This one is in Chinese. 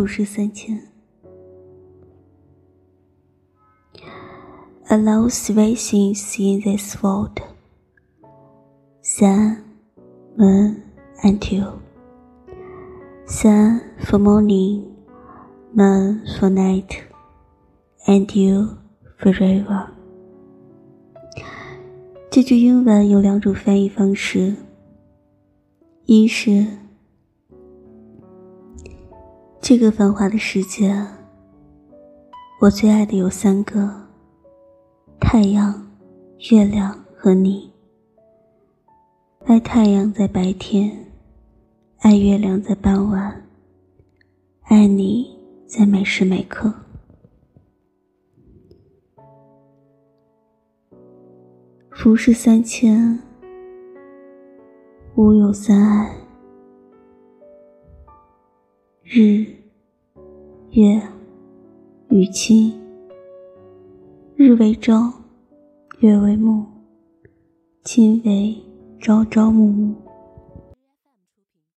浮世三千。Allow three things in this world: sun, moon, and you. Sun for morning, moon for night, and you forever. 这句英文有两种翻译方式，一是。这个繁华的世界，我最爱的有三个：太阳、月亮和你。爱太阳在白天，爱月亮在傍晚，爱你在每时每刻。浮世三千，吾有三爱。日、月、与卿。日为朝，月为暮，卿为朝朝暮暮。